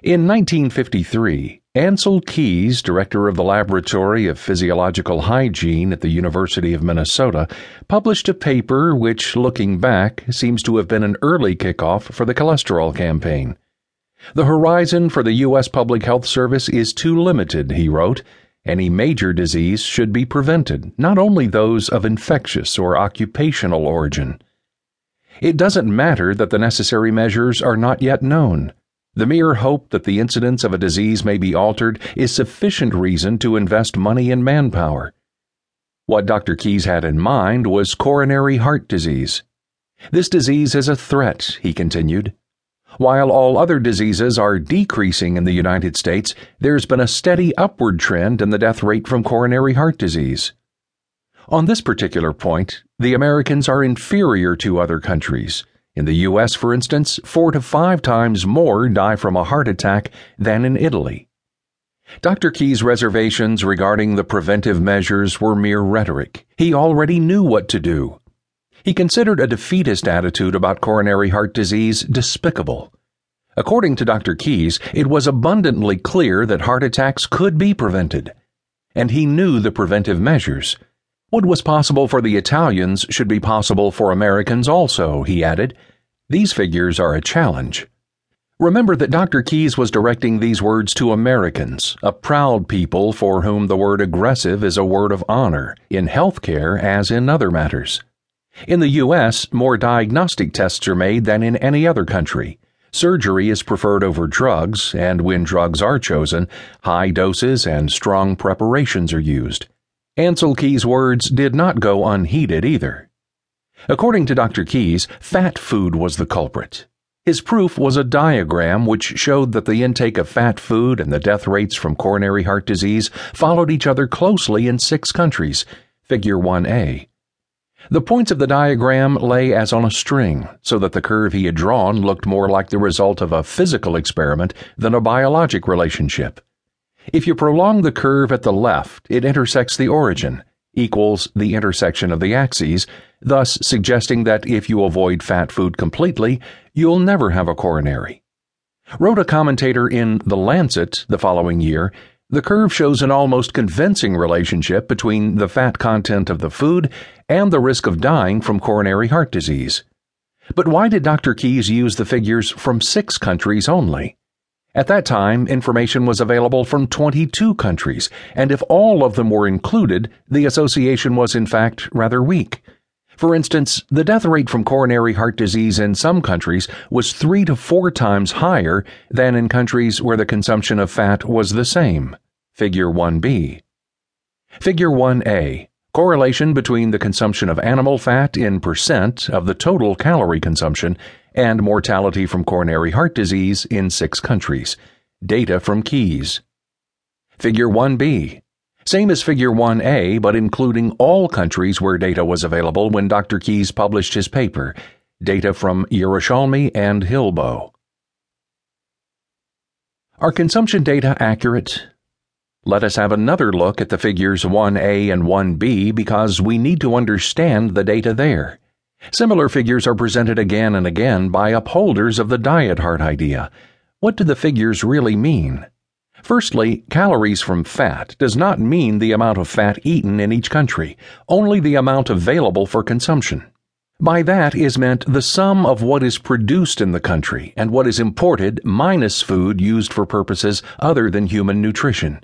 In 1953, Ancel Keys, director of the Laboratory of Physiological Hygiene at the University of Minnesota, published a paper which, looking back, seems to have been an early kickoff for the cholesterol campaign. The horizon for the U.S. Public Health Service is too limited, he wrote. Any major disease should be prevented, not only those of infectious or occupational origin. It doesn't matter that the necessary measures are not yet known. The mere hope that the incidence of a disease may be altered is sufficient reason to invest money and manpower. What Dr. Keys had in mind was coronary heart disease. This disease is a threat, he continued. While all other diseases are decreasing in the United States, there's been a steady upward trend in the death rate from coronary heart disease. On this particular point, the Americans are inferior to other countries. In the U.S., for instance, four to five times more die from a heart attack than in Italy. Dr. Key's reservations regarding the preventive measures were mere rhetoric. He already knew what to do. He considered a defeatist attitude about coronary heart disease despicable. According to Dr. Keys, it was abundantly clear that heart attacks could be prevented. And he knew the preventive measures. What was possible for the Italians should be possible for Americans also, he added. These figures are a challenge. Remember that Dr. Keys was directing these words to Americans, a proud people for whom the word aggressive is a word of honor, in healthcare as in other matters. In the U.S., more diagnostic tests are made than in any other country. Surgery is preferred over drugs, and when drugs are chosen, high doses and strong preparations are used. Ancel Keys' words did not go unheeded either. According to Dr. Keys, fat food was the culprit. His proof was a diagram which showed that the intake of fat food and the death rates from coronary heart disease followed each other closely in six countries, figure 1a. The points of the diagram lay as on a string, so that the curve he had drawn looked more like the result of a physical experiment than a biologic relationship. If you prolong the curve at the left, it intersects the origin, equals the intersection of the axes, thus suggesting that if you avoid fat food completely, you'll never have a coronary. Wrote a commentator in The Lancet the following year, the curve shows an almost convincing relationship between the fat content of the food and the risk of dying from coronary heart disease. But why did Dr. Keys use the figures from six countries only? At that time, information was available from 22 countries, and if all of them were included, the association was in fact rather weak. For instance, the death rate from coronary heart disease in some countries was three to four times higher than in countries where the consumption of fat was the same. Figure 1b. Figure 1a. Correlation between the consumption of animal fat in percent of the total calorie consumption and mortality from coronary heart disease in six countries. Data from Keys. Figure 1b. Same as Figure 1a, but including all countries where data was available when Dr. Keys published his paper. Data from Yerushalmy and Hilleboe. Are consumption data accurate? Let us have another look at the figures 1a and 1b because we need to understand the data there. Similar figures are presented again and again by upholders of the diet heart idea. What do the figures really mean? Firstly, calories from fat does not mean the amount of fat eaten in each country, only the amount available for consumption. By that is meant the sum of what is produced in the country and what is imported minus food used for purposes other than human nutrition.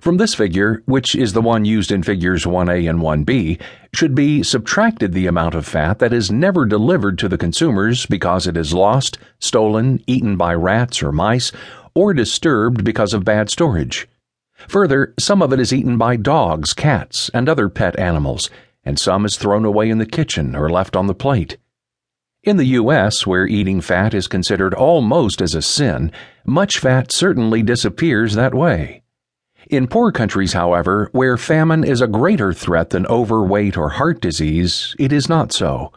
From this figure, which is the one used in figures 1a and 1b, should be subtracted the amount of fat that is never delivered to the consumers because it is lost, stolen, eaten by rats or mice, or disturbed because of bad storage. Further, some of it is eaten by dogs, cats, and other pet animals, and some is thrown away in the kitchen or left on the plate. In the U.S., where eating fat is considered almost as a sin, much fat certainly disappears that way. In poor countries, however, where famine is a greater threat than overweight or heart disease, it is not so.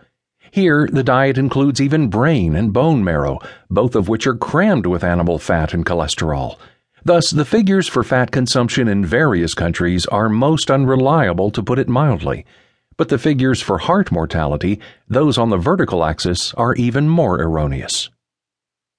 Here, the diet includes even brain and bone marrow, both of which are crammed with animal fat and cholesterol. Thus, the figures for fat consumption in various countries are most unreliable, to put it mildly. But the figures for heart mortality, those on the vertical axis, are even more erroneous.